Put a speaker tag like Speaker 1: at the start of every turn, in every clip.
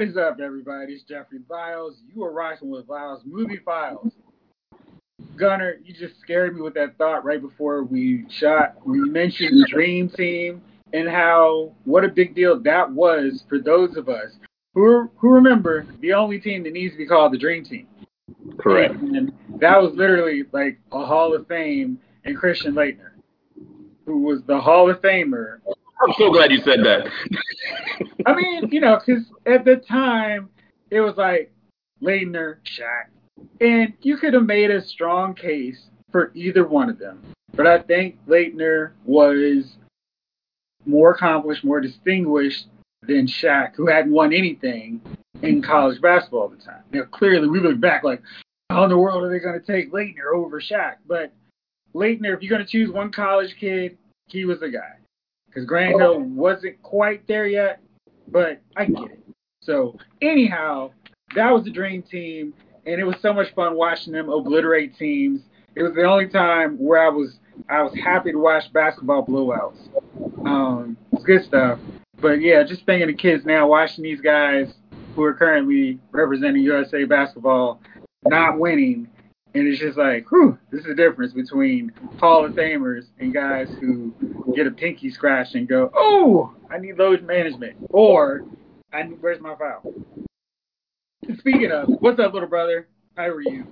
Speaker 1: What is up, everybody? It's Jeffrey Viles. You are rocking with Viles Movie Files. Gunner, you just scared me with that thought right before we shot. We mentioned the Dream Team and how what a big deal that was for those of us who who remember the only team that needs to be called the Dream Team.
Speaker 2: Correct.
Speaker 1: And that was literally like a Hall of Fame and Christian Laettner, who was the Hall of Famer
Speaker 2: I'm so glad you said that.
Speaker 1: I mean, you know, because at the time it was like Laettner, Shaq, and you could have made a strong case for either one of them. But I think Laettner was more accomplished, more distinguished than Shaq, who hadn't won anything in college basketball at the time. Now, clearly, we look back like, how in the world are they going to take Laettner over Shaq? But Laettner, if you're going to choose one college kid, he was the guy because Grant Hill wasn't quite there yet, but I get it. So anyhow, that was the dream team, and it was so much fun watching them obliterate teams. It was the only time where I was I was happy to watch basketball blowouts. Um, it's good stuff. But yeah, just thinking of kids now watching these guys who are currently representing USA basketball not winning and it's just like, whew, this is the difference between Hall of Famers and guys who get a pinky scratch and go, oh, I need load management. Or, I need, where's my file? Speaking of, what's up, little brother? How are you?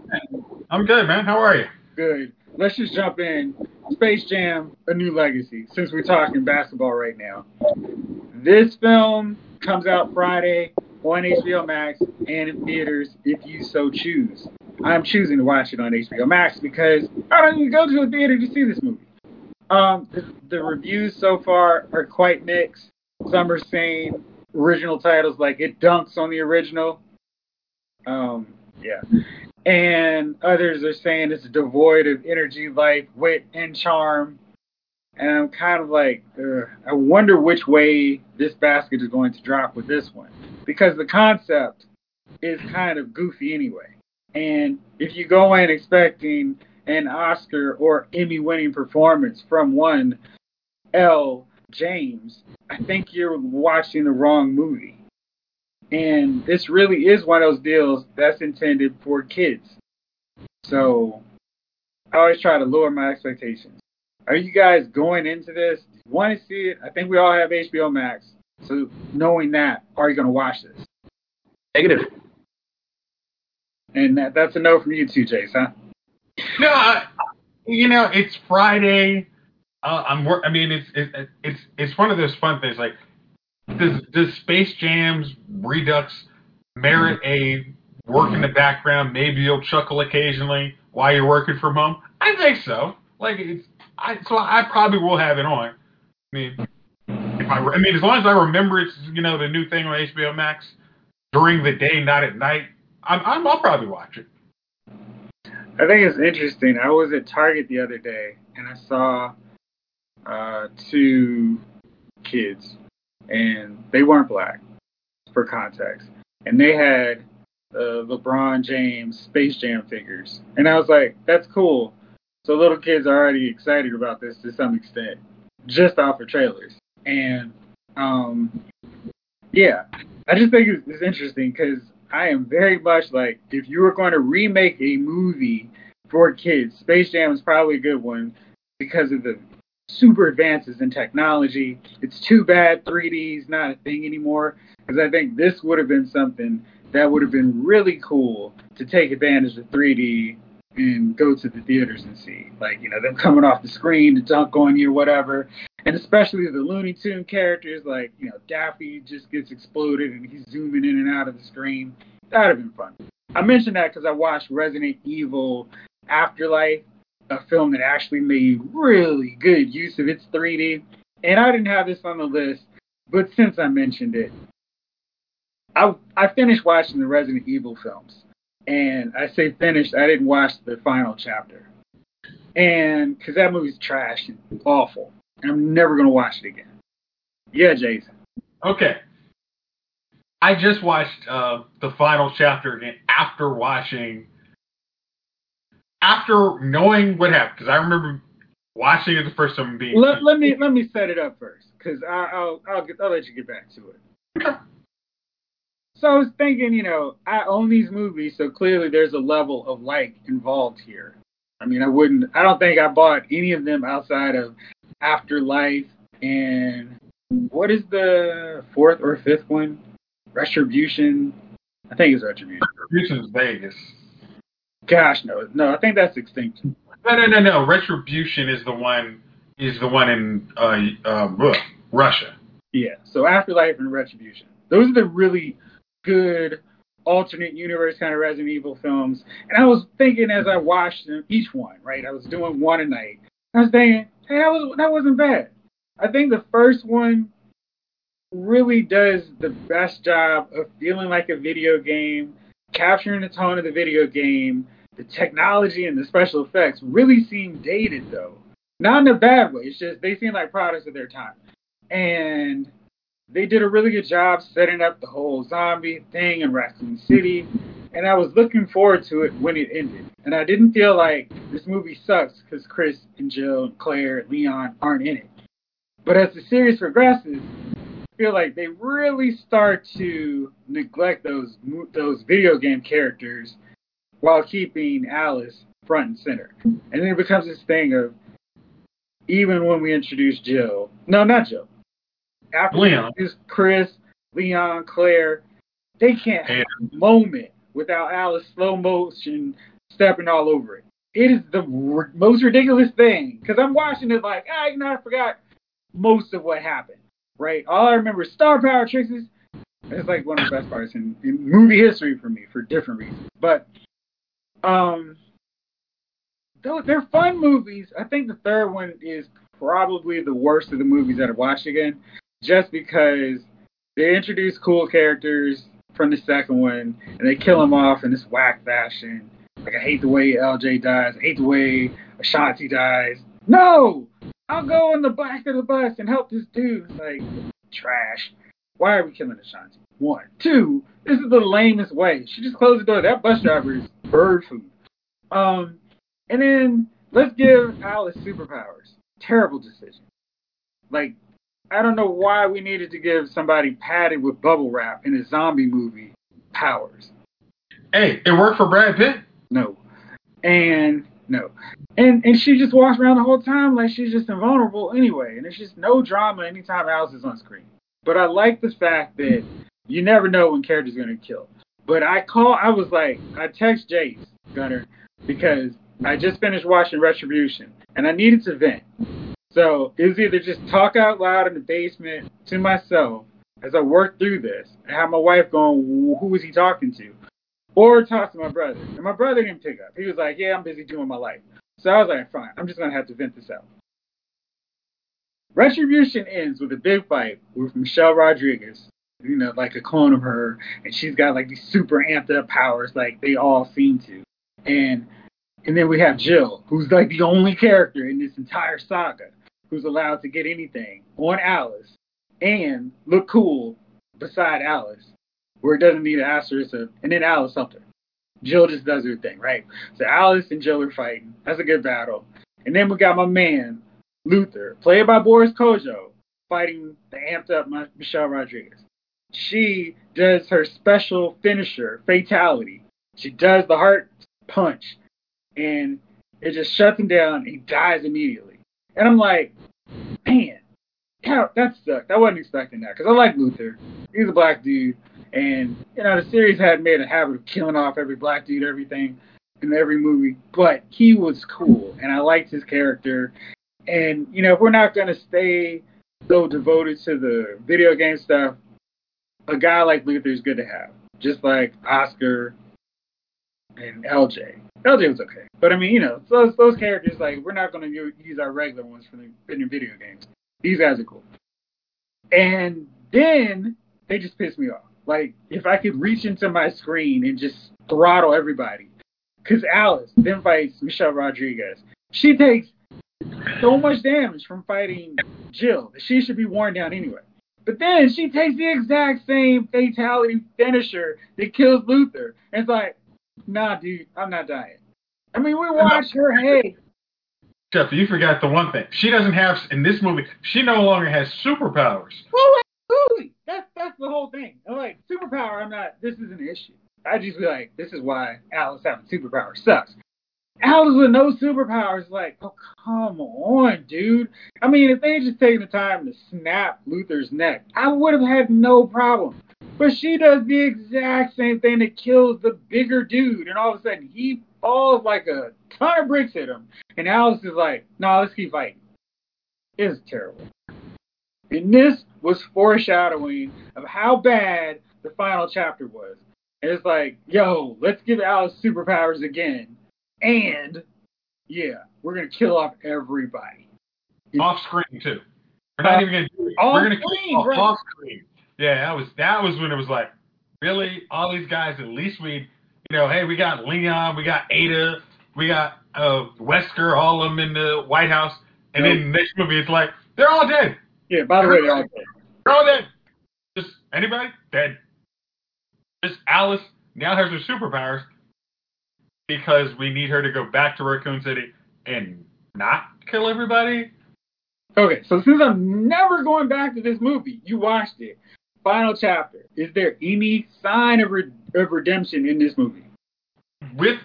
Speaker 3: I'm good, man. How are you?
Speaker 1: Good. Let's just jump in. Space Jam, A New Legacy, since we're talking basketball right now. This film comes out Friday on HBO Max and in theaters if you so choose. I'm choosing to watch it on HBO Max because I don't even go to a theater to see this movie. Um, the, the reviews so far are quite mixed. Some are saying original titles like it dunks on the original. Um, yeah. And others are saying it's devoid of energy, life, wit, and charm. And I'm kind of like, uh, I wonder which way this basket is going to drop with this one. Because the concept is kind of goofy anyway. And if you go in expecting an Oscar or Emmy winning performance from one L. James, I think you're watching the wrong movie. And this really is one of those deals that's intended for kids. So I always try to lower my expectations. Are you guys going into this? Want to see it? I think we all have HBO Max. So knowing that, are you going to watch this?
Speaker 2: Negative.
Speaker 1: And that, that's a no from you too, Jace, huh?
Speaker 3: No, I, you know it's Friday. Uh, I'm. wor- I mean, it's it, it's it's one of those fun things. Like, does does Space Jam's Redux merit a work in the background? Maybe you'll chuckle occasionally while you're working from home. I think so. Like, it's I so I probably will have it on. I mean, if I I mean as long as I remember it's you know the new thing on HBO Max during the day, not at night. I'm, I'm I'll probably watch it.
Speaker 1: I think it's interesting. I was at Target the other day and I saw uh, two kids, and they weren't black, for context, and they had uh, LeBron James Space Jam figures, and I was like, "That's cool." So little kids are already excited about this to some extent, just off of trailers, and um, yeah, I just think it's, it's interesting because I am very much like if you were going to remake a movie for kids, Space Jam is probably a good one because of the super advances in technology. It's too bad 3D is not a thing anymore because I think this would have been something that would have been really cool to take advantage of 3D and go to the theaters and see. Like, you know, them coming off the screen, the dunk on you, whatever. And especially the Looney Tune characters, like, you know, Daffy just gets exploded and he's zooming in and out of the screen. That would have been fun. I mentioned that because I watched Resident Evil Afterlife, a film that actually made really good use of its 3D. And I didn't have this on the list, but since I mentioned it, I I finished watching the Resident Evil films. And I say finished, I didn't watch the final chapter. And because that movie's trash and awful. And I'm never going to watch it again. Yeah, Jason.
Speaker 3: Okay. I just watched uh, the final chapter again after watching, after knowing what happened, because I remember watching it the first time being.
Speaker 1: Let, let me let me set it up first, because I'll I'll, get, I'll let you get back to it. So I was thinking, you know, I own these movies, so clearly there's a level of like involved here. I mean, I wouldn't, I don't think I bought any of them outside of Afterlife and what is the fourth or fifth one? Retribution. I think it's Retribution.
Speaker 3: Retribution is Vegas.
Speaker 1: Gosh, no, no, I think that's Extinction.
Speaker 3: No, no, no, no. Retribution is the one. Is the one in uh, uh, Russia.
Speaker 1: Yeah. So Afterlife and Retribution. Those are the really good alternate universe kind of Resident Evil films. And I was thinking as I watched them, each one, right? I was doing one a night. I was thinking, hey, that was that wasn't bad. I think the first one really does the best job of feeling like a video game, capturing the tone of the video game. The technology and the special effects really seem dated though. Not in a bad way. It's just they seem like products of their time. And they did a really good job setting up the whole zombie thing in Raccoon City. And I was looking forward to it when it ended. And I didn't feel like this movie sucks because Chris and Jill and Claire and Leon aren't in it. But as the series progresses, I feel like they really start to neglect those those video game characters while keeping Alice front and center. And then it becomes this thing of even when we introduce Jill, no, not Jill. After
Speaker 3: Leon.
Speaker 1: introduce Chris, Leon, Claire, they can't have a moment without Alice slow motion stepping all over it. It is the r- most ridiculous thing because I'm watching it like, ah, you know, I forgot most of what happened. Right? All I remember is star power Trixie's. It's like one of the best parts in, in movie history for me for different reasons. But um, though they're fun movies. I think the third one is probably the worst of the movies that I've watched again, just because they introduce cool characters from the second one and they kill them off in this whack fashion. Like I hate the way LJ dies. I hate the way Ashanti dies. No, I'll go in the back of the bus and help this dude. It's like trash. Why are we killing Ashanti? One, two. This is the lamest way. She just closed the door. That bus driver is bird food. Um, and then let's give Alice superpowers. Terrible decision. Like, I don't know why we needed to give somebody padded with bubble wrap in a zombie movie powers.
Speaker 3: Hey, it worked for Brad Pitt.
Speaker 1: No. And no. And and she just walks around the whole time like she's just invulnerable anyway. And there's just no drama anytime Alice is on screen. But I like the fact that you never know when characters are gonna kill. But I call I was like I text Jace Gunner because I just finished watching Retribution and I needed to vent. So it was either just talk out loud in the basement to myself as I worked through this and have my wife going, who is he talking to? Or talk to my brother. And my brother didn't pick up. He was like, yeah, I'm busy doing my life. So I was like, fine, I'm just going to have to vent this out. Retribution ends with a big fight with Michelle Rodriguez, you know, like a clone of her, and she's got like these super amped up powers, like they all seem to. And and then we have Jill, who's like the only character in this entire saga who's allowed to get anything on Alice and look cool beside Alice, where it doesn't need an asterisk of, and then Alice her. Jill just does her thing, right? So Alice and Jill are fighting. That's a good battle. And then we got my man, Luther, played by Boris Kodjoe, fighting the amped up Michelle Rodriguez. She does her special finisher, fatality. She does the heart punch, and it just shuts him down. he dies immediately. And I'm like, man, that sucked. I wasn't expecting that because I like Luther. He's a black dude, and you know the series had made a habit of killing off every black dude, everything in every movie. But he was cool, and I liked his character. And you know, if we're not gonna stay so devoted to the video game stuff, a guy like Luther is good to have. Just like Oscar and LJ. LJ was okay, but I mean, you know, those those characters like we're not going to use our regular ones for the in video games. These guys are cool. And then they just piss me off. Like if I could reach into my screen and just throttle everybody, because Alice then fights Michelle Rodriguez. She takes so much damage from fighting Jill that she should be worn down anyway. But then she takes the exact same fatality finisher that kills Luther. And it's like, nah, dude, I'm not dying. I mean, we watched her hate.
Speaker 3: Jeff, you forgot the one thing. She doesn't have in this movie. She no longer has superpowers.
Speaker 1: Oh, absolutely. That's that's the whole thing. I'm like superpower. I'm not. This is an issue. I just be like, this is why Alice having superpowers sucks. Alice with no superpowers, like, oh come on, dude. I mean, if they had just taken the time to snap Luther's neck, I would have had no problem. But she does the exact same thing that kills the bigger dude, and all of a sudden he falls like a ton of bricks at him. And Alice is like, no, nah, let's keep fighting. It's terrible. And this was foreshadowing of how bad the final chapter was. And it's like, yo, let's give Alice superpowers again. And yeah, we're gonna kill off everybody.
Speaker 3: Off screen too. We're not uh, even gonna do it. We're gonna
Speaker 1: screen,
Speaker 3: kill off,
Speaker 1: right.
Speaker 3: off screen. Yeah, that was that was when it was like, really, all these guys. At least we, you know, hey, we got Leon, we got Ada, we got uh, Wesker, all of them in the White House, and nope. then the next movie it's like they're all dead.
Speaker 1: Yeah, by the way, they're all dead.
Speaker 3: They're all dead. Just anybody dead. Just Alice now has her superpowers because we need her to go back to Raccoon City and not kill everybody.
Speaker 1: Okay, so since I'm never going back to this movie, you watched it. Final chapter. Is there any sign of, re- of redemption in this movie?
Speaker 3: With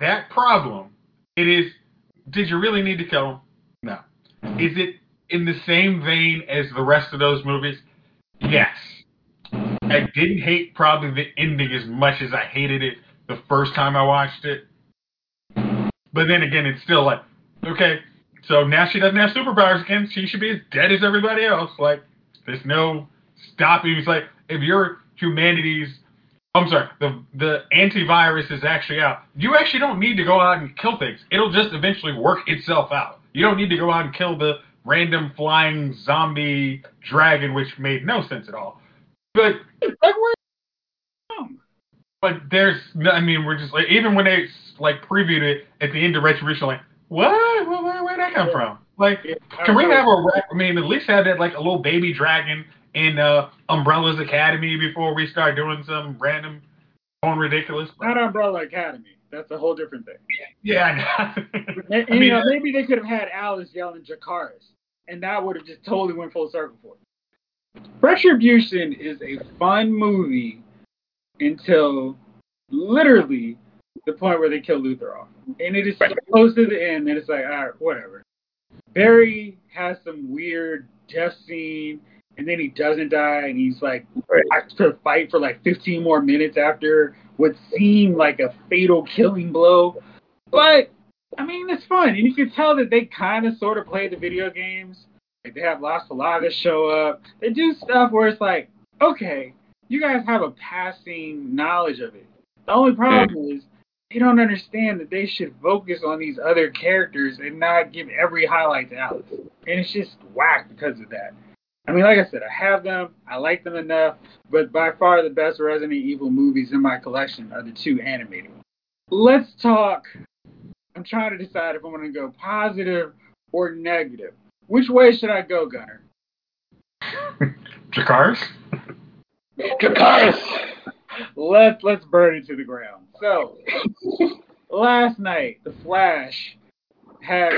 Speaker 3: that problem, it is. Did you really need to kill him? No. Is it in the same vein as the rest of those movies? Yes. I didn't hate probably the ending as much as I hated it the first time I watched it. But then again, it's still like, okay, so now she doesn't have superpowers again. She should be as dead as everybody else. Like, there's no stopping. It's like, if your humanity's, I'm sorry, the the antivirus is actually out, you actually don't need to go out and kill things. It'll just eventually work itself out. You don't need to go out and kill the random flying zombie dragon, which made no sense at all. But but there's I mean, we're just like even when they like previewed it at the end of Retribution, like what? Where, where, where'd that come from? Like, can we have a? I mean, at least have that like a little baby dragon in uh, Umbrella's Academy before we start doing some random, on ridiculous.
Speaker 1: Not Umbrella Academy. That's a whole different thing.
Speaker 3: Yeah.
Speaker 1: and, and, I mean, you know, maybe they could have had Alice yelling Jakaris, and that would have just totally went full circle for it. Retribution is a fun movie until literally the point where they kill Luther off. And it is so close to the end that it's like, all right, whatever. Barry has some weird death scene, and then he doesn't die, and he's like, right. To fight for like 15 more minutes after what seemed like a fatal killing blow. But, I mean, it's fun. And you can tell that they kind of sort of play the video games like they have Las Plagas show up. They do stuff where it's like, okay, you guys have a passing knowledge of it. The only problem is they don't understand that they should focus on these other characters and not give every highlight to Alice. And it's just whack because of that. I mean, like I said, I have them. I like them enough. But by far the best Resident Evil movies in my collection are the two animated ones. Let's talk. I'm trying to decide if I'm going to go positive or negative. Which way should I go, Gunner?
Speaker 3: Jakaris?
Speaker 2: Jakaris!
Speaker 1: Let's let's burn it to the ground. So last night, The Flash had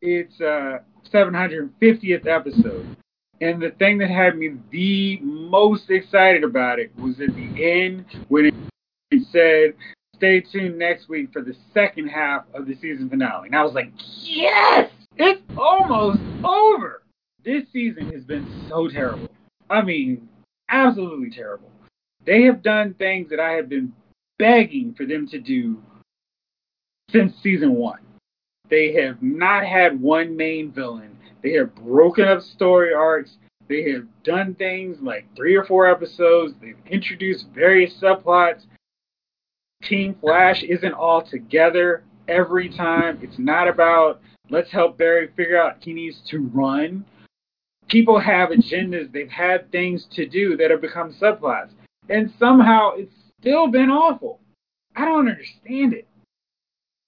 Speaker 1: its uh, 750th episode. And the thing that had me the most excited about it was at the end when it said, stay tuned next week for the second half of the season finale. And I was like, yes! It's almost over. This season has been so terrible. I mean, absolutely terrible. They have done things that I have been begging for them to do since season one. They have not had one main villain. They have broken up story arcs. They have done things like three or four episodes. They've introduced various subplots. Team Flash isn't all together every time. It's not about Let's help Barry figure out he needs to run. People have agendas. They've had things to do that have become subplots. And somehow it's still been awful. I don't understand it.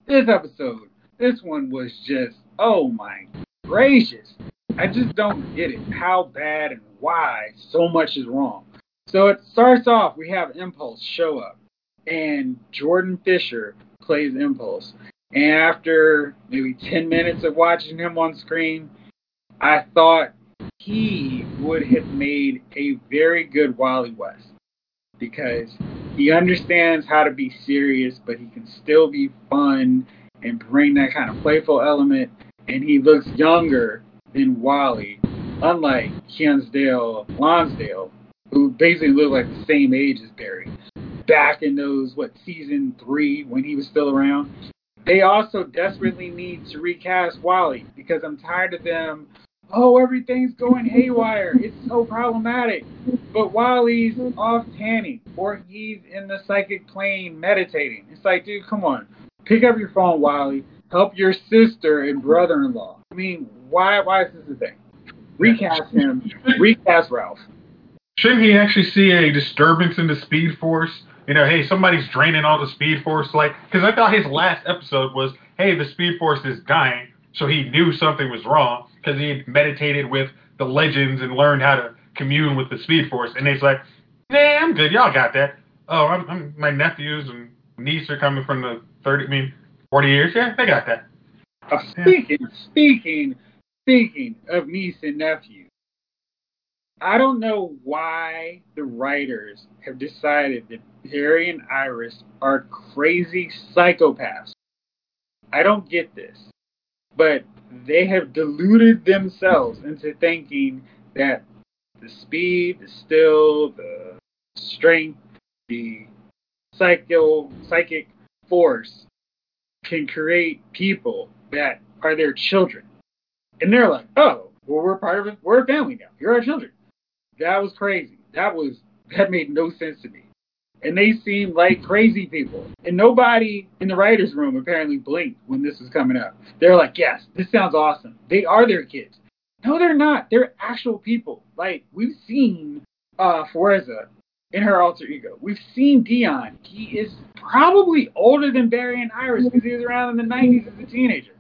Speaker 1: This episode, this one was just, oh my gracious. I just don't get it. How bad and why so much is wrong. So it starts off, we have Impulse show up, and Jordan Fisher plays Impulse. And after maybe 10 minutes of watching him on screen, I thought he would have made a very good Wally West because he understands how to be serious, but he can still be fun and bring that kind of playful element. And he looks younger than Wally, unlike Hinsdale Lonsdale, who basically looked like the same age as Barry. Back in those, what, season three when he was still around. They also desperately need to recast Wally because I'm tired of them. Oh, everything's going haywire. It's so problematic. But Wally's off tanning or he's in the psychic plane meditating. It's like, dude, come on. Pick up your phone, Wally. Help your sister and brother in law. I mean, why why is this a thing? Recast him. Recast Ralph.
Speaker 3: Shouldn't he actually see a disturbance in the Speed Force? You know, hey, somebody's draining all the Speed Force. Like, because I thought his last episode was, hey, the Speed Force is dying, so he knew something was wrong because he had meditated with the legends and learned how to commune with the Speed Force. And he's like, nah, I'm good. Y'all got that. Oh, I'm, I'm, my nephews and niece are coming from the 30, I mean, 40 years. Yeah, they got that.
Speaker 1: Uh, speaking, speaking, speaking of niece and nephew, I don't know why the writers have decided that Barry and Iris are crazy psychopaths. I don't get this. But they have deluded themselves into thinking that the speed, the still, the strength, the psycho psychic force can create people that are their children. And they're like, oh, well, we're part of it. We're a family now. You're our children. That was crazy. That was that made no sense to me. And they seemed like crazy people. And nobody in the writers' room apparently blinked when this was coming up. They're like, yes, this sounds awesome. They are their kids. No, they're not. They're actual people. Like we've seen uh Fuerza in her alter ego. We've seen Deon. He is probably older than Barry and Iris because he was around in the 90s as a teenager.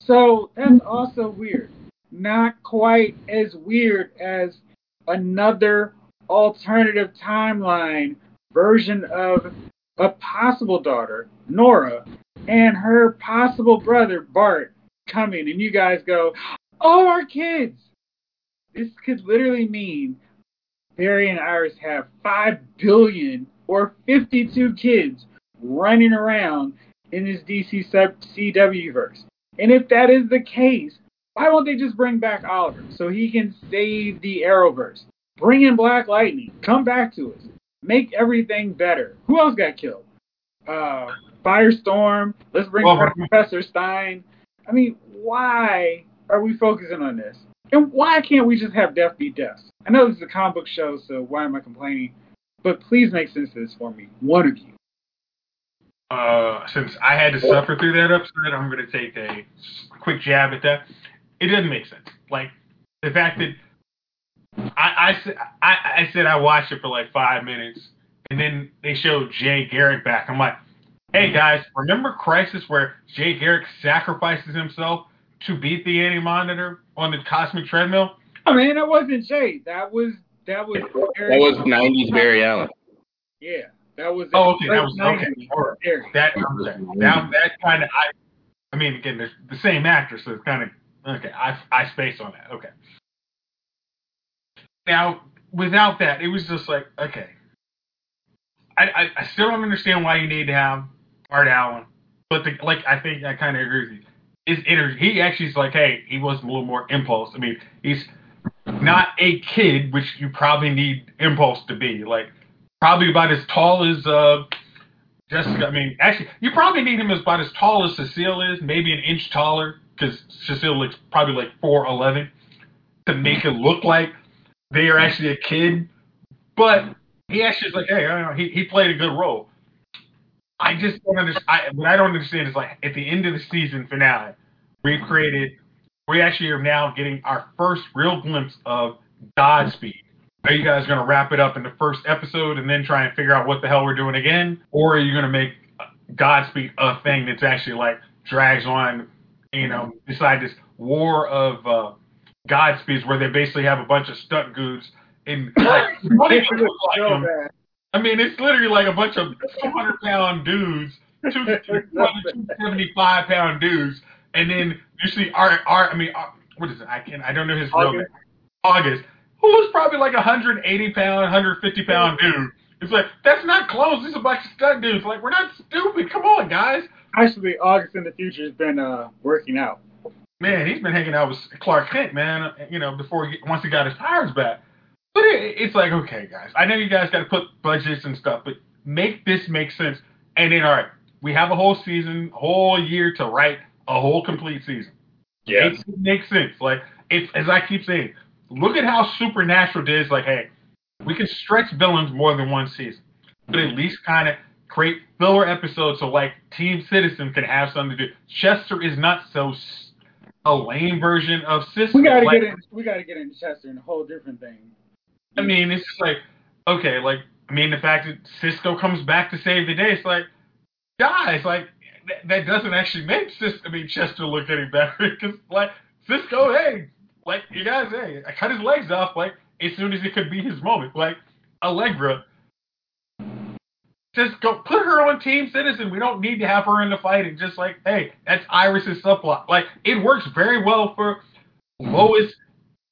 Speaker 1: So that's also weird. Not quite as weird as another alternative timeline version of a possible daughter, Nora, and her possible brother, Bart, coming, and you guys go, Oh, our kids! This could literally mean Barry and Iris have 5 billion or 52 kids running around in this DC CW verse. And if that is the case, why won't they just bring back Oliver so he can save the Arrowverse? Bring in Black Lightning. Come back to us. Make everything better. Who else got killed? Uh, Firestorm. Let's bring well, Professor Stein. I mean, why are we focusing on this? And why can't we just have death be death? I know this is a comic book show, so why am I complaining? But please make sense of this for me. One of you.
Speaker 3: Uh, since I had to suffer through that episode, I'm going to take a quick jab at that. It doesn't make sense. Like the fact that I, I, I, I said I watched it for like five minutes, and then they showed Jay Garrick back. I'm like, hey guys, remember Crisis where Jay Garrick sacrifices himself to beat the Anti Monitor on the cosmic treadmill?
Speaker 1: I mean, that wasn't Jay. That was that was
Speaker 2: that was '90s Barry Allen.
Speaker 1: Yeah, that was.
Speaker 3: Oh, okay, that was okay. Right. That okay. now that kind of I. I mean, again, they're the same actor, so it's kind of okay. I I space on that. Okay. Now, without that, it was just like okay. I I, I still don't understand why you need to have Bart Allen, but the, like I think I kind of agree with you his energy. He actually is like, hey, he was a little more impulse. I mean, he's not a kid, which you probably need impulse to be. Like, probably about as tall as uh, Jessica. I mean, actually, you probably need him as about as tall as Cecile is, maybe an inch taller, because Cecile looks probably like four eleven, to make it look like they are actually a kid. But he actually is like, hey, I know, he he played a good role. I just don't understand. I, what I don't understand is like at the end of the season finale, we've created. We actually are now getting our first real glimpse of Godspeed. Are you guys going to wrap it up in the first episode and then try and figure out what the hell we're doing again, or are you going to make Godspeed a thing that's actually like drags on? You know, beside this war of uh, Godspeeds where they basically have a bunch of stunt goons in like, like I mean, it's literally like a bunch of 200 pound dudes, two, 275 pound dudes, and then you see Art. Art. I mean, Art, what is it? I can. Not I don't know his real name. August, who was probably like a 180 pound, 150 pound dude. It's like that's not close. These are a bunch of stunt dudes. Like we're not stupid. Come on, guys.
Speaker 1: Actually, August in the future has been uh, working out.
Speaker 3: Man, he's been hanging out with Clark Kent, man. You know, before he, once he got his powers back. But it, it's like, okay, guys, I know you guys got to put budgets and stuff, but make this make sense. And then, all right, we have a whole season, whole year to write a whole complete season.
Speaker 1: Yeah.
Speaker 3: It makes sense. Like it's as I keep saying, look at how Supernatural did. It's like, hey, we can stretch villains more than one season, but at least kind of create filler episodes so like Team Citizen can have something to do. Chester is not so a lame version of Cisco.
Speaker 1: We gotta
Speaker 3: Like,
Speaker 1: get in. We gotta get into Chester and a whole different thing.
Speaker 3: I mean, it's just like, okay, like, I mean, the fact that Cisco comes back to save the day, it's like, guys, like, that, that doesn't actually make Cisco, I mean, Chester look any better. Because, like, Cisco, hey, like, you guys, hey, I cut his legs off, like, as soon as it could be his moment. Like, Allegra, just go put her on Team Citizen. We don't need to have her in the fighting. Just like, hey, that's Iris's subplot. Like, it works very well for Lois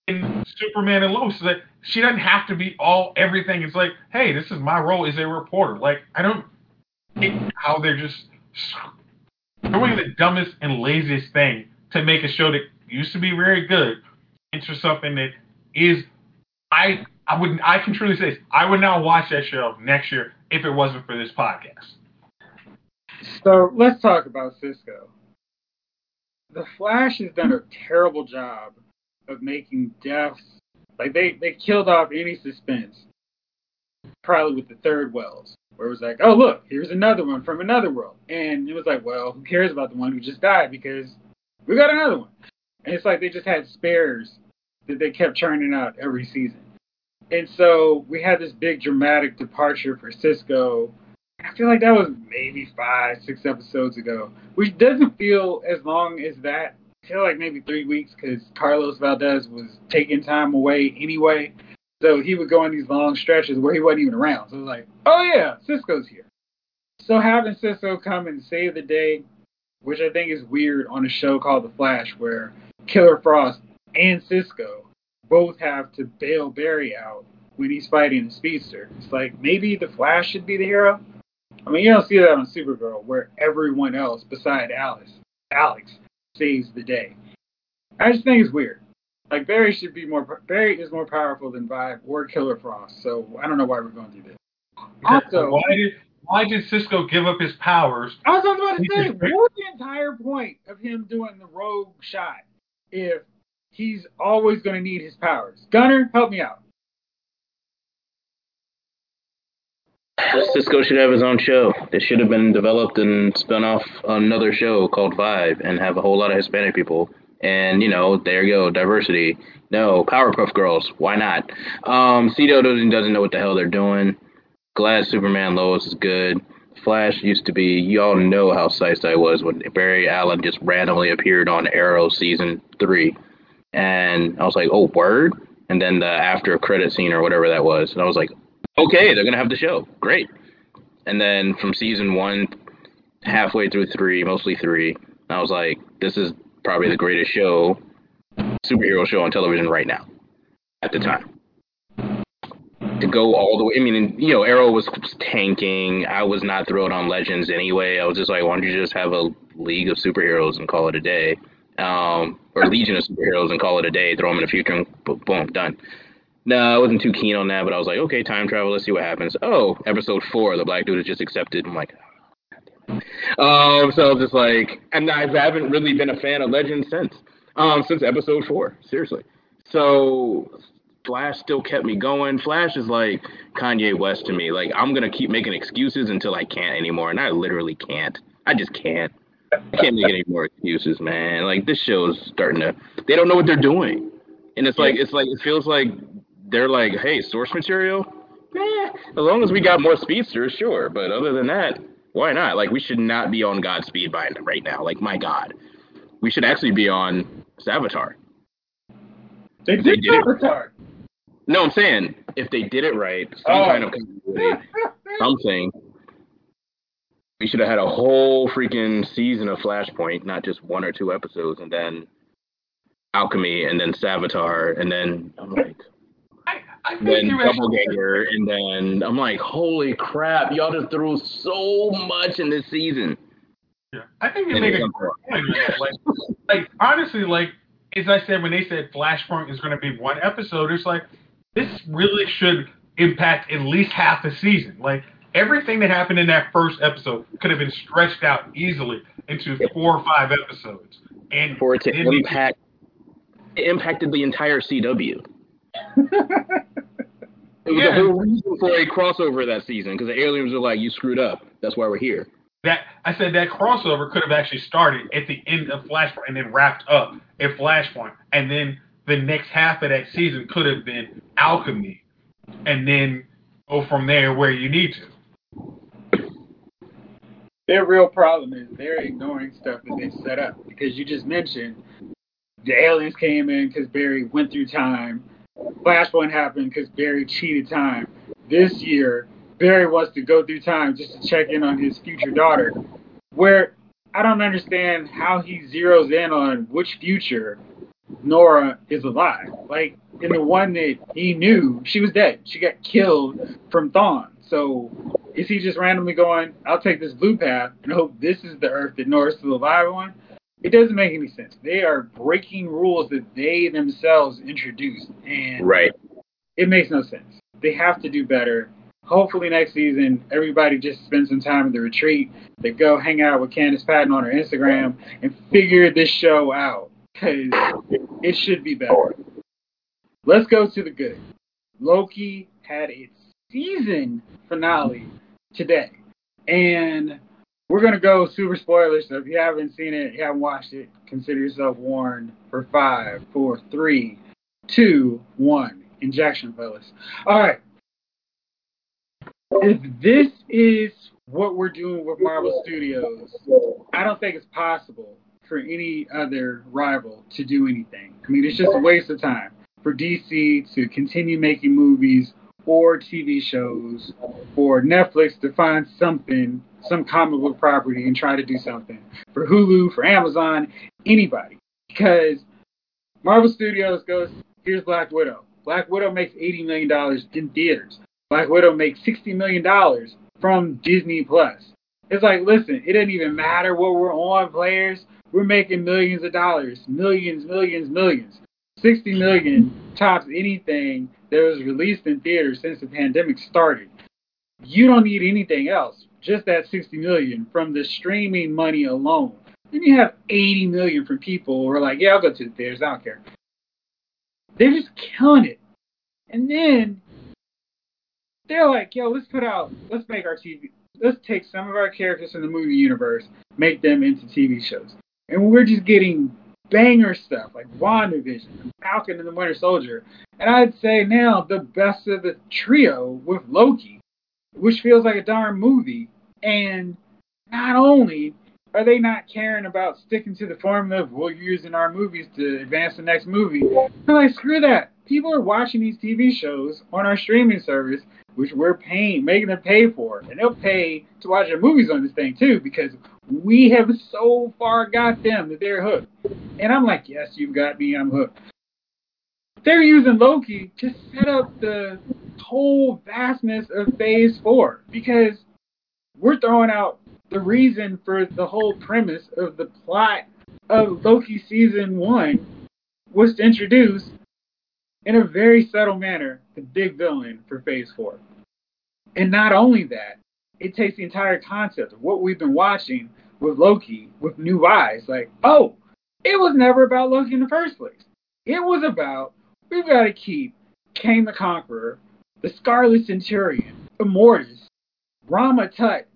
Speaker 3: in Superman and Lois. That she doesn't have to be all everything. It's like, hey, this is my role as a reporter. Like, I don't get how they're just doing the dumbest and laziest thing to make a show that used to be very good into something that is. I I would I can truly say this, I would not watch that show next year if it wasn't for this podcast.
Speaker 1: So let's talk about Cisco. The Flash has done a terrible job of making deaths like they they killed off any suspense. Probably with the third Wells, where it was like, oh look, here's another one from another world, and it was like, well, who cares about the one who just died because we got another one, and it's like they just had spares that they kept churning out every season, and so we had this big dramatic departure for Cisco I feel like that was maybe five, six episodes ago, which doesn't feel as long as that. Feel like maybe three weeks because Carlos Valdes was taking time away anyway. So he would go on these long stretches where he wasn't even around. So it was like, oh yeah, Cisco's here. So having Cisco come and save the day, which I think is weird on a show called The Flash, where Killer Frost and Cisco both have to bail Barry out when he's fighting the speedster. It's like maybe The Flash should be the hero. I mean, you don't see that on Supergirl, where everyone else beside Alice, Alex, saves the day. I just think it's weird. Like Barry should be more. Barry is more powerful than Vibe or Killer Frost. So I don't know why we're going through this. Also,
Speaker 3: why did why did Cisco give up his powers?
Speaker 1: I was about to say,
Speaker 3: He's
Speaker 1: what was the entire point of him doing the rogue shot if he's always going to need his powers? Gunner, help me out.
Speaker 2: Cisco should have his own show. It should have been developed and spun off another show called Vibe and have a whole lot of Hispanic people. And you know, there you go, diversity. No, Powerpuff Girls. Why not? Um, Cito doesn't doesn't know what the hell they're doing. Glad Superman Lois is good. Flash used to be. You all know how psyched I was when Barry Allen just randomly appeared on Arrow season three, and I was like, oh word. And then the after credit scene or whatever that was, and I was like, okay, they're gonna have the show. Great. And then from season one, halfway through three, mostly three, I was like, this is probably the greatest show, superhero show on television right now, at the time. To go all the way, I mean, you know, Arrow was tanking. I was not thrilled on Legends anyway. I was just like, why don't you just have a league of superheroes and call it a day? Um, or Legion of superheroes and call it a day, throw them in the future and boom, done. No, I wasn't too keen on that, but I was like, okay, time travel, let's see what happens. Oh, episode four, the black dude is just accepted. I'm like, um, so just like, and I haven't really been a fan of Legends since, um, since episode four, seriously. So Flash still kept me going. Flash is like Kanye West to me. Like I'm gonna keep making excuses until I can't anymore, and I literally can't. I just can't. I can't make any more excuses, man. Like this show is starting to. They don't know what they're doing, and it's like it's like it feels like they're like, hey, source material. Eh, as long as we got more speedsters, sure. But other than that, why not? Like we should not be on Godspeed by right now. Like my God, we should actually be on Savitar.
Speaker 1: They
Speaker 2: They
Speaker 1: did
Speaker 2: did it. No, I'm saying if they did it right, some
Speaker 1: Oh.
Speaker 2: kind of continuity, something. We should have had a whole freaking season of Flashpoint, not just one or two episodes, and then Alchemy, and then Savitar, and then I'm like,
Speaker 3: I, I think
Speaker 2: then Doppelganger, and then I'm like, holy crap, y'all just threw so much in this season.
Speaker 3: Yeah. I think you
Speaker 2: And
Speaker 3: make a point. Like, like honestly, like as I said when they said Flashpoint is going to be one episode, it's like this really should impact at least half a season. Like everything that happened in that first episode could have been stretched out easily into four or five episodes, and
Speaker 2: For it to impact, it impacted the entire CW. It was
Speaker 3: Yeah.
Speaker 2: a whole reason for a crossover that season because the aliens were like, "You screwed up. That's why we're here."
Speaker 3: that I said that crossover could have actually started at the end of Flashpoint and then wrapped up at Flashpoint, and then the next half of that season could have been Alchemy, and then go from there where you need to.
Speaker 1: Their real problem is they're ignoring stuff that they set up because you just mentioned the aliens came in because Barry went through time. Flashpoint happened because Barry cheated time. This year, Barry wants to go through time just to check in on his future daughter. Where I don't understand how he zeroes in on which future Nora is alive. Like in the one that he knew, she was dead. She got killed from Thawne. So is he just randomly going, I'll take this blue path and hope this is the Earth that Nora's still alive on? It doesn't make any sense. They are breaking rules that they themselves introduced, and
Speaker 2: Right.
Speaker 1: it makes no sense. They have to do better. Hopefully next season, everybody just spends some time in the retreat. They go hang out with Candice Patton on her Instagram and figure this show out because it should be better. Let's go to the good. Loki had its season finale today, and we're gonna go super spoilers. So if you haven't seen it, you haven't watched it, consider yourself warned. For five, four, three, two, one. Injection, fellas. All right. If this is what we're doing with Marvel Studios, I don't think it's possible for any other rival to do anything. I mean, it's just a waste of time for DC to continue making movies or TV shows or Netflix to find something, some comic book property and try to do something. For Hulu, for Amazon, anybody. Because Marvel Studios goes, here's Black Widow. Black Widow makes $80 million in theaters. Black Widow makes $60 million from Disney Plus. It's like, listen, it doesn't even matter what we're on, players. We're making millions of dollars. Millions, millions, millions. 60 million tops anything that was released in theaters since the pandemic started. You don't need anything else. Just that 60 million from the streaming money alone. Then you have 80 million from people who are like, yeah, I'll go to the theaters. I don't care. They're just killing it. And then they're like, yo, let's put out, let's make our TV, let's take some of our characters from the movie universe, make them into TV shows. And we're just getting banger stuff like WandaVision, Falcon and the Winter Soldier. And I'd say now the best of the trio with Loki, which feels like a darn movie. And not only are they not caring about sticking to the formula of we'll use in our movies to advance the next movie, they're like, screw that. People are watching these TV shows on our streaming service, which we're paying, making them pay for. And they'll pay to watch our movies on this thing too, because we have so far got them that they're hooked. And I'm like, yes, you've got me, I'm hooked. They're using Loki to set up the whole vastness of Phase 4 because we're throwing out the reason for the whole premise of the plot of Loki Season 1 was to introduce, in a very subtle manner, the big villain for Phase 4. And not only that, it takes the entire concept of what we've been watching with Loki with new eyes. Like, oh, it was never about Loki in the first place. It was about we've got to keep Kang the Conqueror, the Scarlet Centurion, Immortus, Rama Tut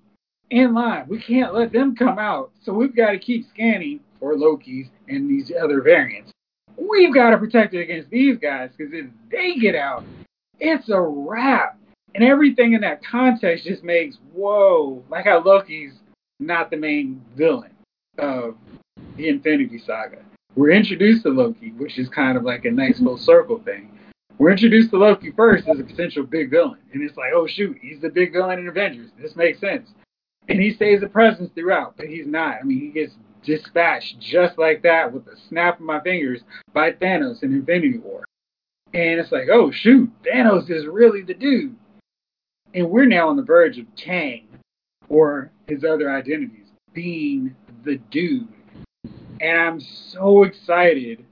Speaker 1: in line. We can't let them come out, so we've got to keep scanning for Lokis and these other variants. We've got to protect it against these guys because if they get out, it's a wrap. And everything in that context just makes whoa, like how Loki's not the main villain of the Infinity Saga. We're introduced to Loki, which is kind of like a nice mm-hmm. full circle thing. We're introduced to Loki first as a potential big villain, and it's like, oh shoot, he's the big villain in Avengers. This makes sense, and he stays a presence throughout, but he's not. I mean, he gets dispatched just like that with a snap of my fingers by Thanos in Infinity War. And it's like, oh shoot, Thanos is really the dude. And we're now on the verge of Kang or his other identities being the dude. And I'm so excited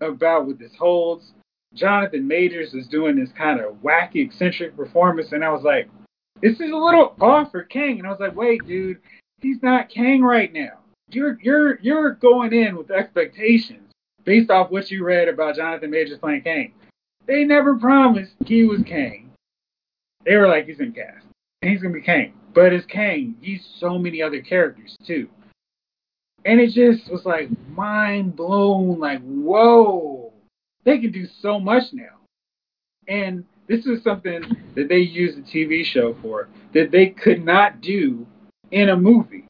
Speaker 1: about what this holds. Jonathan Majors is doing this kind of wacky, eccentric performance, and I was like, this is a little off for Kang. And I was like, wait, dude, he's not Kang right now. You're you're you're going in with expectations based off what you read about Jonathan Majors playing Kang. They never promised he was Kang. They were like, he's in cast. He's gonna be Kang. But as Kang, he's so many other characters too. And it just was like mind blown, like, whoa. They can do so much now. And this is something that they used a TV show for that they could not do in a movie.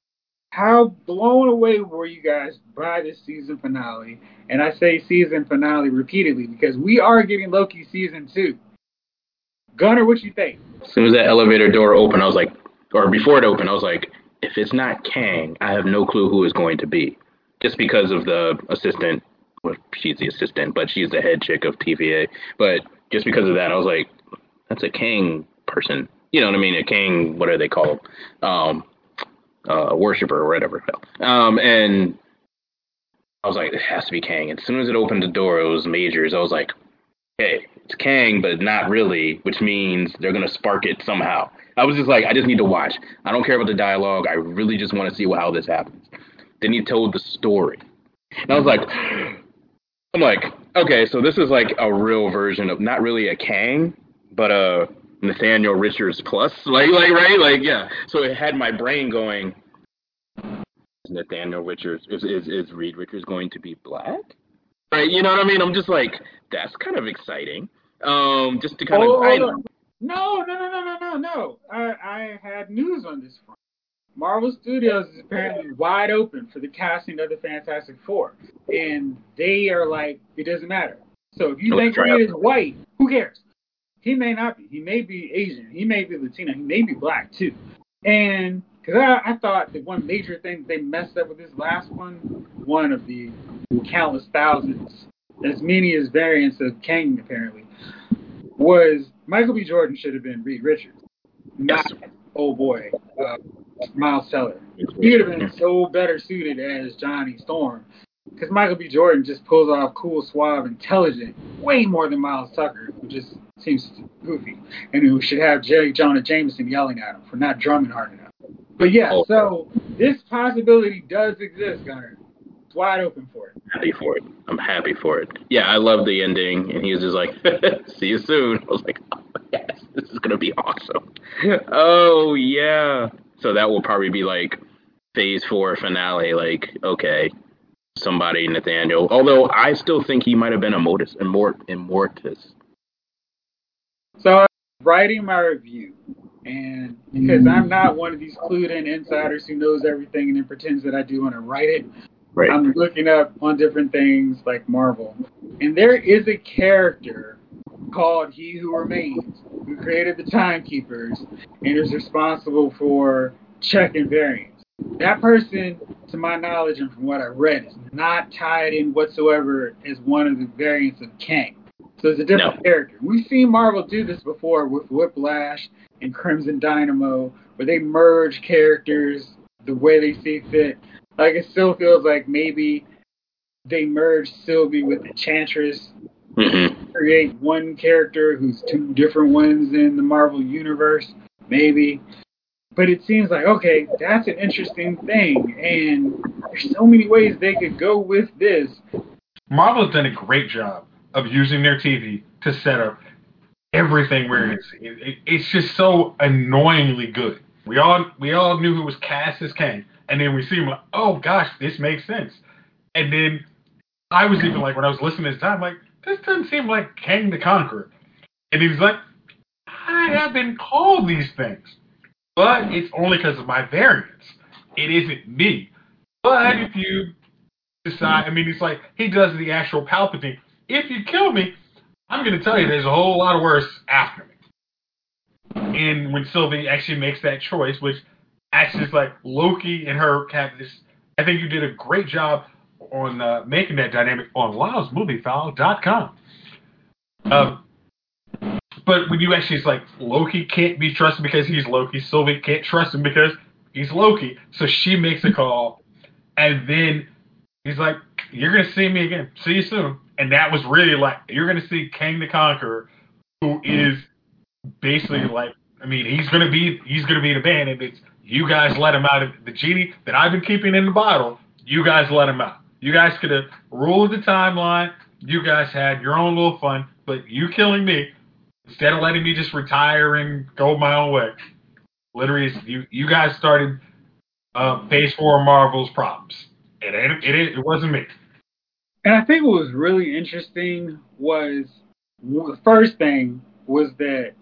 Speaker 1: How blown away were you guys by this season finale? And I say season finale repeatedly because we are getting Loki season two. Gunner, what you think?
Speaker 2: As soon as that elevator door opened, I was like, or before it opened, I was like, if it's not Kang, I have no clue who it's going to be. Just because of the assistant, well, she's the assistant, but she's the head chick of TVA. But just because of that, I was like, that's a Kang person. You know what I mean? A Kang, what are they called? Um, uh, worshiper or whatever. Um, and I was like, it has to be Kang. And as soon as it opened the door, it was Majors. I was like, hey, it's Kang, but not really, which means they're gonna spark it somehow. I was just like, I just need to watch. I don't care about the dialogue. I really just want to see how this happens. Then he told the story, and I was like, I'm like, okay, so this is like a real version of not really a Kang, but a Nathaniel Richards plus, like, like, right, like, yeah. So it had my brain going. Is Nathaniel Richards is is is Reed Richards going to be black? Right, you know what I mean? I'm just like, that's kind of exciting. Um, just to kind
Speaker 1: oh,
Speaker 2: of. I,
Speaker 1: no, no, no, no, no, no, no. I, I had news on this front. Marvel Studios is apparently wide open for the casting of the Fantastic Four, and they are like, it doesn't matter. So if you think Reed is white, who cares? He may not be. He may be Asian. He may be Latino. He may be black too. And because I, I thought that one major thing they messed up with this last one, one of the countless thousands, as many as variants of Kang apparently, was Michael B. Jordan should have been Reed Richards, not yes. oh boy, uh, Miles Teller. He would have been so better suited as Johnny Storm because Michael B. Jordan just pulls off cool, suave, intelligent, way more than Miles Tucker, who just seems goofy, and who should have J. Jonah Jameson yelling at him for not drumming hard enough. But yeah, oh. so this possibility does exist, Gunner. It's wide open for it.
Speaker 2: Happy for it. I'm happy for it. Yeah, I love the ending, and he was just like, "See you soon." I was like, oh, "Yes, this is gonna be awesome." oh yeah. So that will probably be like phase four finale. Like, okay, somebody Nathaniel. Although I still think he might have been a Mortis, Immort, Immortus.
Speaker 1: So I'm writing my review, and because I'm not one of these clued in insiders who knows everything and then pretends that I do want to write it, right. I'm looking up on different things like Marvel, and there is a character called He Who Remains who created the Timekeepers and is responsible for checking variants. That person, to my knowledge and from what I read, is not tied in whatsoever as one of the variants of Kang. So it's a different no. character. We've seen Marvel do this before with Whiplash and Crimson Dynamo, where they merge characters the way they see fit. Like it still feels like maybe they merge Sylvie with Enchantress, mm-hmm. create one character who's two different ones in the Marvel universe. Maybe but it seems like okay, that's an interesting thing, and there's so many ways they could go with this.
Speaker 3: Marvel's done a great job of using their TV to set up everything where it is. It, it, it's just so annoyingly good. We all we all knew who was cast as Kang, and then we see him like, oh gosh, this makes sense. And then I was even like, when I was listening to this time, like this doesn't seem like Kang the Conqueror. And he was like, I have been called these things but it's only because of my variants. It isn't me. But if you decide, I mean, it's like he does the actual Palpatine. If you kill me, I'm going to tell you there's a whole lot of worse after me. And when Sylvie actually makes that choice, which actually is like Loki and her have this I think you did a great job on uh, making that dynamic on LylesMovieFile.com. Um, but when you actually, it's like Loki can't be trusted because he's Loki. Sylvie can't trust him because he's Loki. So she makes a call, and then he's like, "You're gonna see me again. See you soon." And that was really like you're gonna see Kang the Conqueror, who is basically like, I mean, he's gonna be he's gonna be in the band, and it's you guys let him out of the genie that I've been keeping in the bottle. You guys let him out. You guys could have ruled the timeline. You guys had your own little fun, but you killing me instead of letting me just retire and go my own way. Literally, you you guys started uh, Phase Four Marvel's problems. It it, it it wasn't me.
Speaker 1: And I think what was really interesting was the first thing was that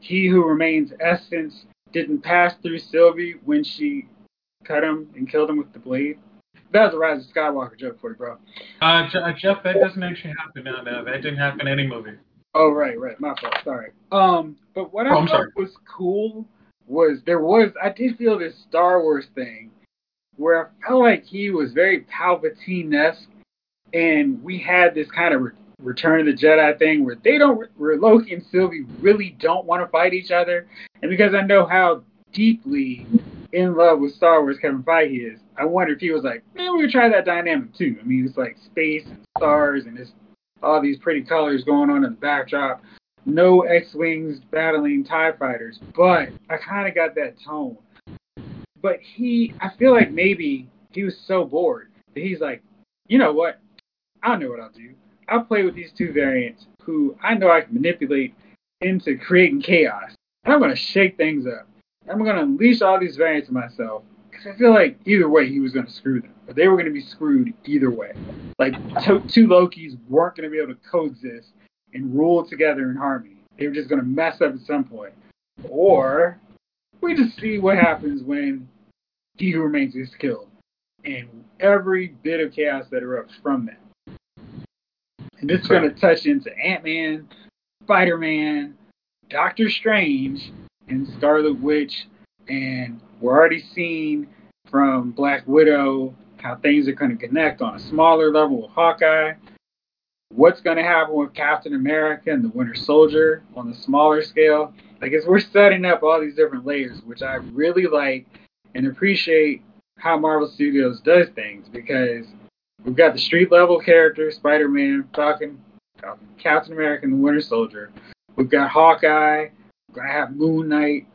Speaker 1: he who remains essence didn't pass through Sylvie when she cut him and killed him with the blade. That was a Rise of Skywalker joke for you, bro.
Speaker 3: Uh, uh, Jeff, that doesn't actually happen now. No, that didn't happen in any movie.
Speaker 1: Oh right, right. My fault. Sorry. Um, but what I
Speaker 3: Oh,
Speaker 1: thought was cool was there was I did feel this Star Wars thing where I felt like he was very Palpatine esque, and we had this kind of re- Return of the Jedi thing where they don't, where Loki and Sylvie really don't want to fight each other, and because I know how deeply in love with Star Wars Kevin Feige is, I wonder if he was like, man, we could try that dynamic too. I mean, it's like space and stars and it's all these pretty colors going on in the backdrop. No X-wings battling Tie fighters, but I kind of got that tone. But he, I feel like maybe he was so bored that he's like, you know what? I know what I'll do. I'll play with these two variants who I know I can manipulate into creating chaos. And I'm going to shake things up. I'm going to unleash all these variants of myself. Because I feel like either way he was going to screw them. But they were going to be screwed either way. Like two, two Lokis weren't going to be able to coexist and rule together in harmony. They were just going to mess up at some point. Or we just see what happens when he who remains is killed. And every bit of chaos that erupts from that. And this is going to touch into Ant Man, Spider Man, Doctor Strange, and Scarlet Witch. And we're already seeing from Black Widow how things are going to connect on a smaller level with Hawkeye. What's going to happen with Captain America and the Winter Soldier on the smaller scale? I guess we're setting up all these different layers, which I really like and appreciate how Marvel Studios does things because we've got the street level characters, Spider Man, Falcon, Captain America, and the Winter Soldier. We've got Hawkeye, we're going to have Moon Knight,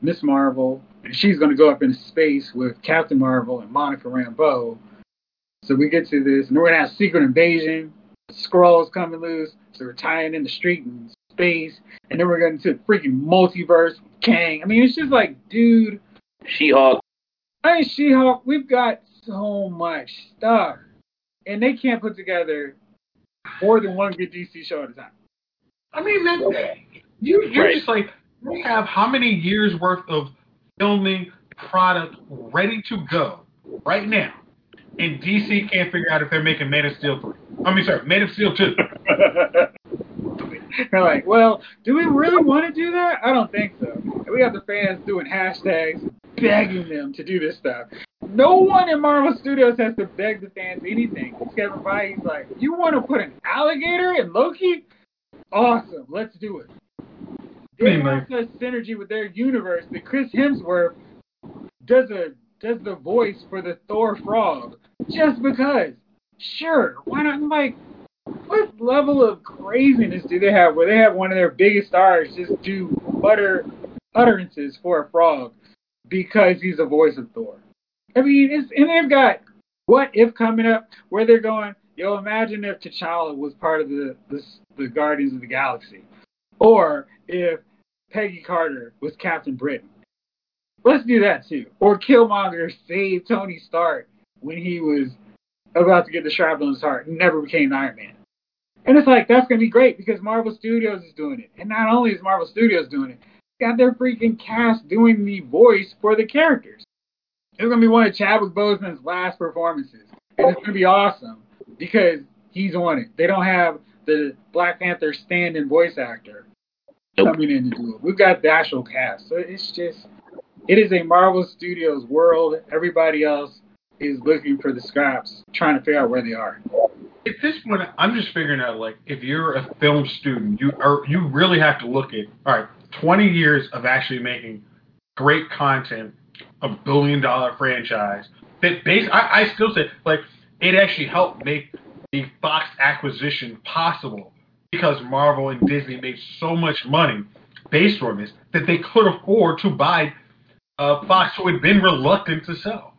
Speaker 1: Miss Marvel, she's going to go up into space with Captain Marvel and Monica Rambeau. So we get to this, and we're going to have Secret Invasion, Skrulls coming loose, so we're tying in the street and space, and then we're going to the freaking multiverse with Kang. I mean, it's just like, dude,
Speaker 2: She-Hulk.
Speaker 1: I mean, She-Hulk, we've got so much stuff, and they can't put together more than one good DC show at a time.
Speaker 3: I mean, that, you, you're
Speaker 2: Right.
Speaker 3: just like, we have how many years worth of filming product ready to go right now, and DC can't figure out if they're making Man of Steel 3. I mean, sorry, Man of Steel 2.
Speaker 1: They're like, well, do we really want to do that? I don't think so. We have the fans doing hashtags, begging them to do this stuff. No one in Marvel Studios has to beg the fans anything. Kevin Feige's like, you want to put an alligator in Loki? Awesome, let's do it. They have such synergy with their universe that Chris Hemsworth does a does the voice for the Thor frog just because. Sure, why not? Like, what level of craziness do they have where they have one of their biggest stars just do utter utterances for a frog because he's the voice of Thor? I mean, it's and they've got what if coming up where they're going. Yo, imagine if T'Challa was part of the the, the Guardians of the Galaxy, or if Peggy Carter was Captain Britain. Let's do that too. Or Killmonger saved Tony Stark when he was about to get the shrapnel in his heart and never became Iron Man. And it's like that's gonna be great because Marvel Studios is doing it. And not only is Marvel Studios doing it, got their freaking cast doing the voice for the characters. It's gonna be one of Chadwick Boseman's last performances. And it's gonna be awesome because he's on it. They don't have the Black Panther stand in voice actor
Speaker 2: Nope.
Speaker 1: coming in to do it. We've got the actual cast. So it's just it is a Marvel Studios world. Everybody else is looking for the scraps, trying to figure out where they are.
Speaker 3: At this point, I'm just figuring out like if you're a film student, you are you really have to look at all right, 20 years of actually making great content, a billion dollar franchise that base. I, I still say like it actually helped make the Fox acquisition possible because Marvel and Disney made so much money based on this that they could afford to buy uh, Fox, who had been reluctant to sell.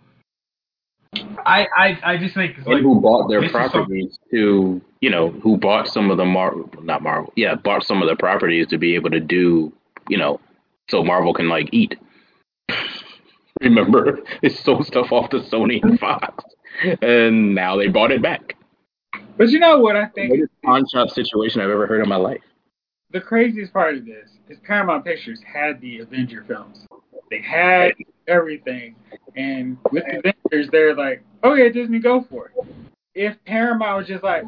Speaker 3: I I, I just think
Speaker 2: and
Speaker 3: like,
Speaker 2: who bought their properties to you know who bought some of the Marvel not Marvel yeah bought some of the properties to be able to do you know so Marvel can like eat. Remember, they sold stuff off to Sony and Fox, and now they bought it back.
Speaker 1: But you know what I think?
Speaker 2: Biggest pawn shop situation I've ever heard in my life.
Speaker 1: the craziest part of this is Paramount Pictures had the Avenger films. They had everything, and with the Avengers, they're like, "Okay, Disney, go for it." If Paramount was just like,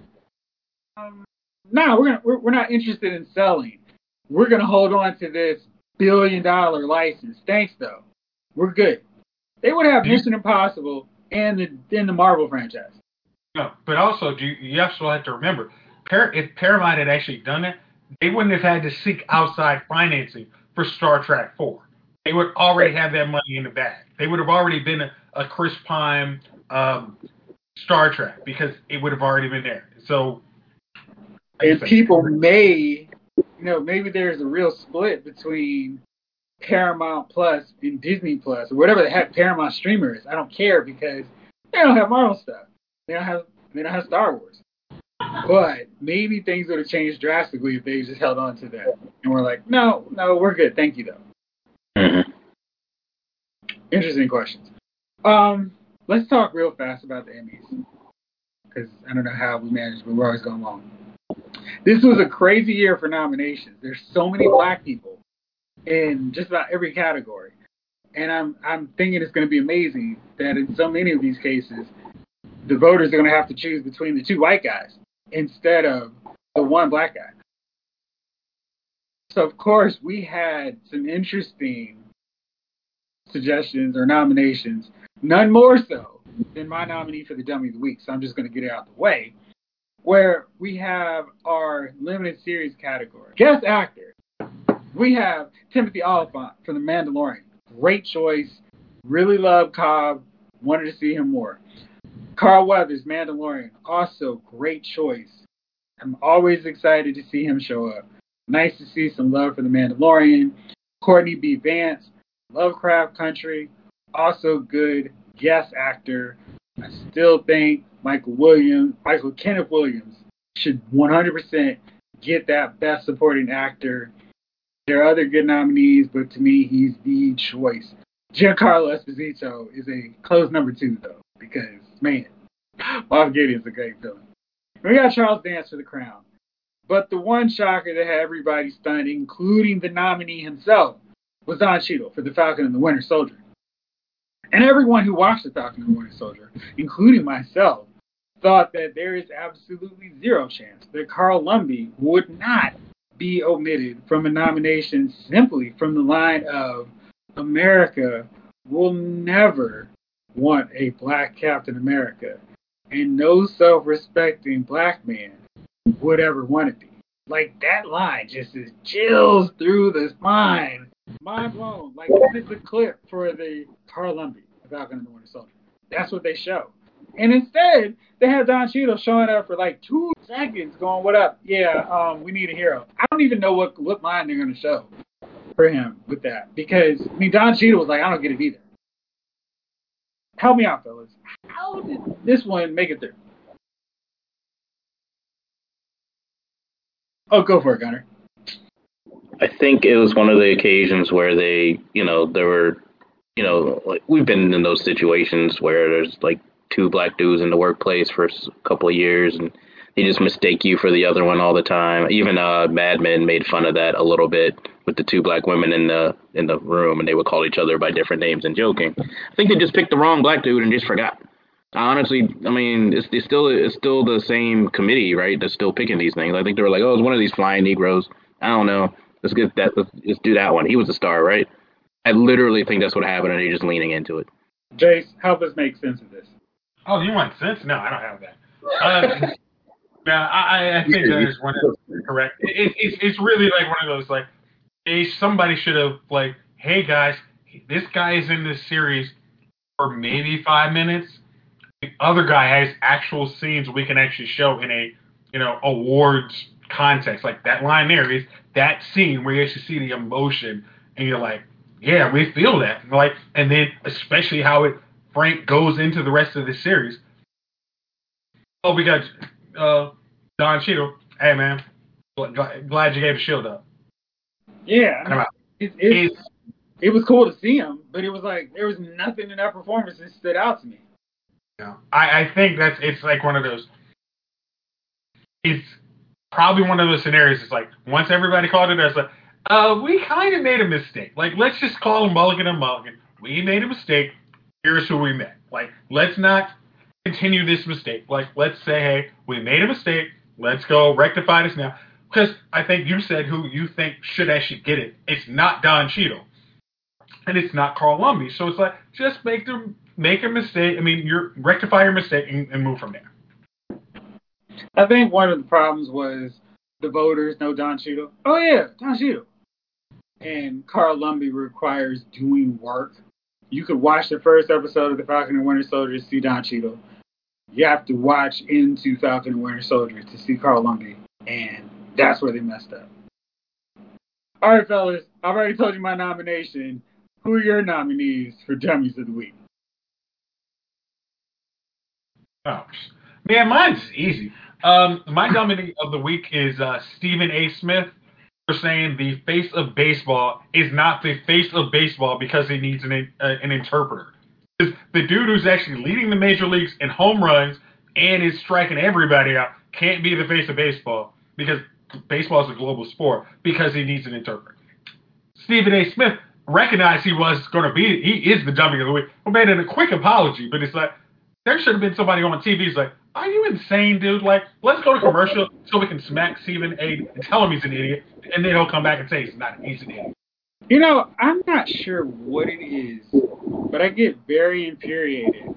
Speaker 1: um, "No, we're gonna we're, we're not interested in selling. We're gonna hold on to this billion dollar license. Thanks, though. We're good." They would have Mission Impossible and the then the Marvel franchise.
Speaker 3: No, but also do you, you also have to remember, if Paramount had actually done it, they wouldn't have had to seek outside financing for Star Trek Four. They would already have that money in the bag. They would have already been a, a Chris Pine um, Star Trek because it would have already been there. So,
Speaker 1: and people may, you know, maybe there's a real split between Paramount Plus and Disney Plus or whatever the heck Paramount streamer is. I don't care because they don't have Marvel stuff. They don't have they don't have Star Wars. But maybe things would have changed drastically if they just held on to that and were like, no, no, we're good, thank you though.
Speaker 2: Mm-hmm.
Speaker 1: Interesting questions. Um, let's talk real fast about the Emmys because I don't know how we managed, but we're always going long. This was a crazy year for nominations. There's so many black people in just about every category, and I'm I'm thinking it's going to be amazing that in so many of these cases, the voters are going to have to choose between the two white guys instead of the one black guy. So of course we had some interesting suggestions or nominations, none more so than my nominee for the Dummy of the Week. So I'm just going to get it out of the way. Where we have our limited series category. Guest actor. We have Timothy Olyphant from The Mandalorian. Great choice. Really love Cobb. Wanted to see him more. Carl Weathers, Mandalorian. Also great choice. I'm always excited to see him show up. Nice to see some love for The Mandalorian. Courtney B. Vance, Lovecraft Country, also good guest actor. I still think Michael Williams, Michael Kenneth Williams, should 100% get that Best Supporting Actor. There are other good nominees, but to me, he's the choice. Giancarlo Esposito is a close number two, though, because man, Moff Gideon's a great villain. We got Charles Dance for the crown. But the one shocker that had everybody stunned, including the nominee himself, was Don Cheadle for The Falcon and the Winter Soldier. And everyone who watched The Falcon and the Winter Soldier, including myself, thought that there is absolutely zero chance that Carl Lumbly would not be omitted from a nomination simply from the line of America will never want a black Captain America, and no self respecting black man would ever want to. Be. Like that line just is chills through the spine. Mind blown. Like that is the clip for the the Falcon and the Winter Soldier. That's what they show. And instead, they have Don Cheadle showing up for like two seconds, going, "What up? Yeah, um, we need a hero." I don't even know what what line they're gonna show for him with that because I mean Don Cheadle was like, "I don't get it either." Help me out, fellas. How did this one make it through? Oh, go for it, Gunner.
Speaker 2: I think it was one of the occasions where they, you know, there were, you know, like we've been in those situations where there's like two black dudes in the workplace for a couple of years and they just mistake you for the other one all the time. Even uh, Mad Men made fun of that a little bit with the two black women in the in the room and they would call each other by different names and joking. I think they just picked the wrong black dude and just forgot. Honestly, I mean, it's, it's still it's still the same committee, right? That's still picking these things. I think they were like, oh, it's one of these flying Negroes. I don't know. Let's get that. Let's, let's do that one. He was a star, right? I literally think that's what happened, and they're just leaning into it.
Speaker 1: Jace, help us make sense of this.
Speaker 3: Oh, you want sense? No, I don't have that. Uh, no, I, I think that is one of correct. It, it's it's really like one of those like, hey, somebody should have like, hey guys, this guy is in this series for maybe five minutes. The other guy has actual scenes we can actually show in a you know awards context. Like that line there is that scene where you actually see the emotion, and you're like, yeah, we feel that. Like, and then especially how it Frank goes into the rest of the series. Oh, we got uh, Don Cheadle. Hey, man, glad you gave a shield up.
Speaker 1: Yeah, it, it, it was cool to see him, but it was like there was nothing in that performance that stood out to me.
Speaker 3: Yeah, I, I think that's it's like one of those. It's probably one of those scenarios. It's like once everybody called it, it's like, uh, we kind of made a mistake. Like let's just call him Mulligan and Mulligan. We made a mistake. Here's who we met. Like let's not continue this mistake. Like let's say, hey, we made a mistake. Let's go rectify this now. Because I think you said who you think should actually get it. It's not Don Cheadle, and it's not Carl Lumbly. So it's like just make them make a mistake. I mean, you rectify your mistake and, and move from there.
Speaker 1: I think one of the problems was the voters know Don Cheadle. Oh yeah, Don Cheadle. And Carl Lumbly requires doing work. You could watch the first episode of The Falcon and Winter Soldier to see Don Cheadle. You have to watch into Falcon and Winter Soldier to see Carl Lumbly, and that's where they messed up. All right, fellas, I've already told you my nomination. Who are your nominees for Dummies of the Week?
Speaker 3: Oh, man, mine's easy. Um, my dummy of the week is uh, Stephen A. Smith for saying the face of baseball is not the face of baseball because he needs an uh, an interpreter. The dude who's actually leading the major leagues in home runs and is striking everybody out can't be the face of baseball because baseball is a global sport because he needs an interpreter. Stephen A. Smith recognized he was going to be, he is the dummy of the week, but made a quick apology. But it's like, there should have been somebody on TV who's like, are you insane, dude? Like, let's go to commercial so we can smack Stephen A. and tell him he's an idiot, and then he'll come back and say he's not. He's an idiot.
Speaker 1: You know, I'm not sure what it is, but I get very infuriated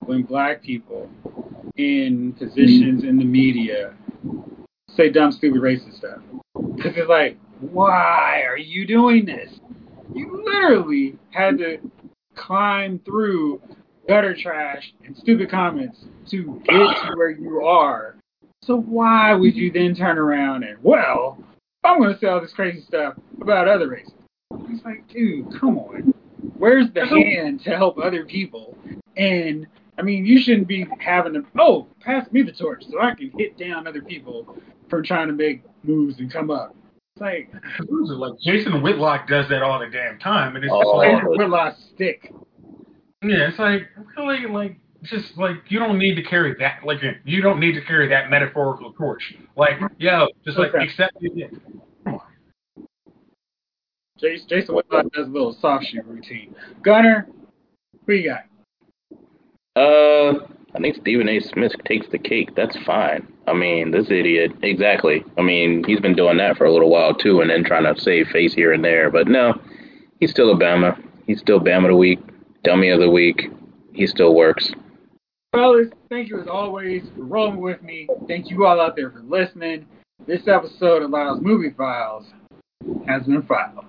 Speaker 1: when black people in positions in the media say dumb, stupid, racist stuff. Because it's like, why are you doing this? You literally had to climb through gutter trash and stupid comments to get to where you are. So why would you then turn around and, well, I'm going to say all this crazy stuff about other races? It's like, dude, come on. Where's the hand to help other people? And I mean, you shouldn't be having to, oh, pass me the torch so I can hit down other people for trying to make moves and come up. It's like,
Speaker 3: like Jason Whitlock does that all the damn time, and it's
Speaker 1: oh, like Jason Whitlock's stick.
Speaker 3: Yeah, it's like really like just like you don't need to carry that like you don't need to carry that metaphorical torch. Like, yo, just like okay. accept it.
Speaker 1: Jason, Jason Whitlock does a little soft shoe routine. Gunner, who you got?
Speaker 2: Uh, I think Stephen A. Smith takes the cake. That's fine. I mean, this idiot, exactly. I mean, he's been doing that for a little while too, and then trying to save face here and there. But no, he's still a Bama. He's still Bama the week dummy of the week. He still works.
Speaker 1: Fellas, thank you as always for rolling with me. Thank you all out there for listening. This episode of Lyle's Movie Files has been filed.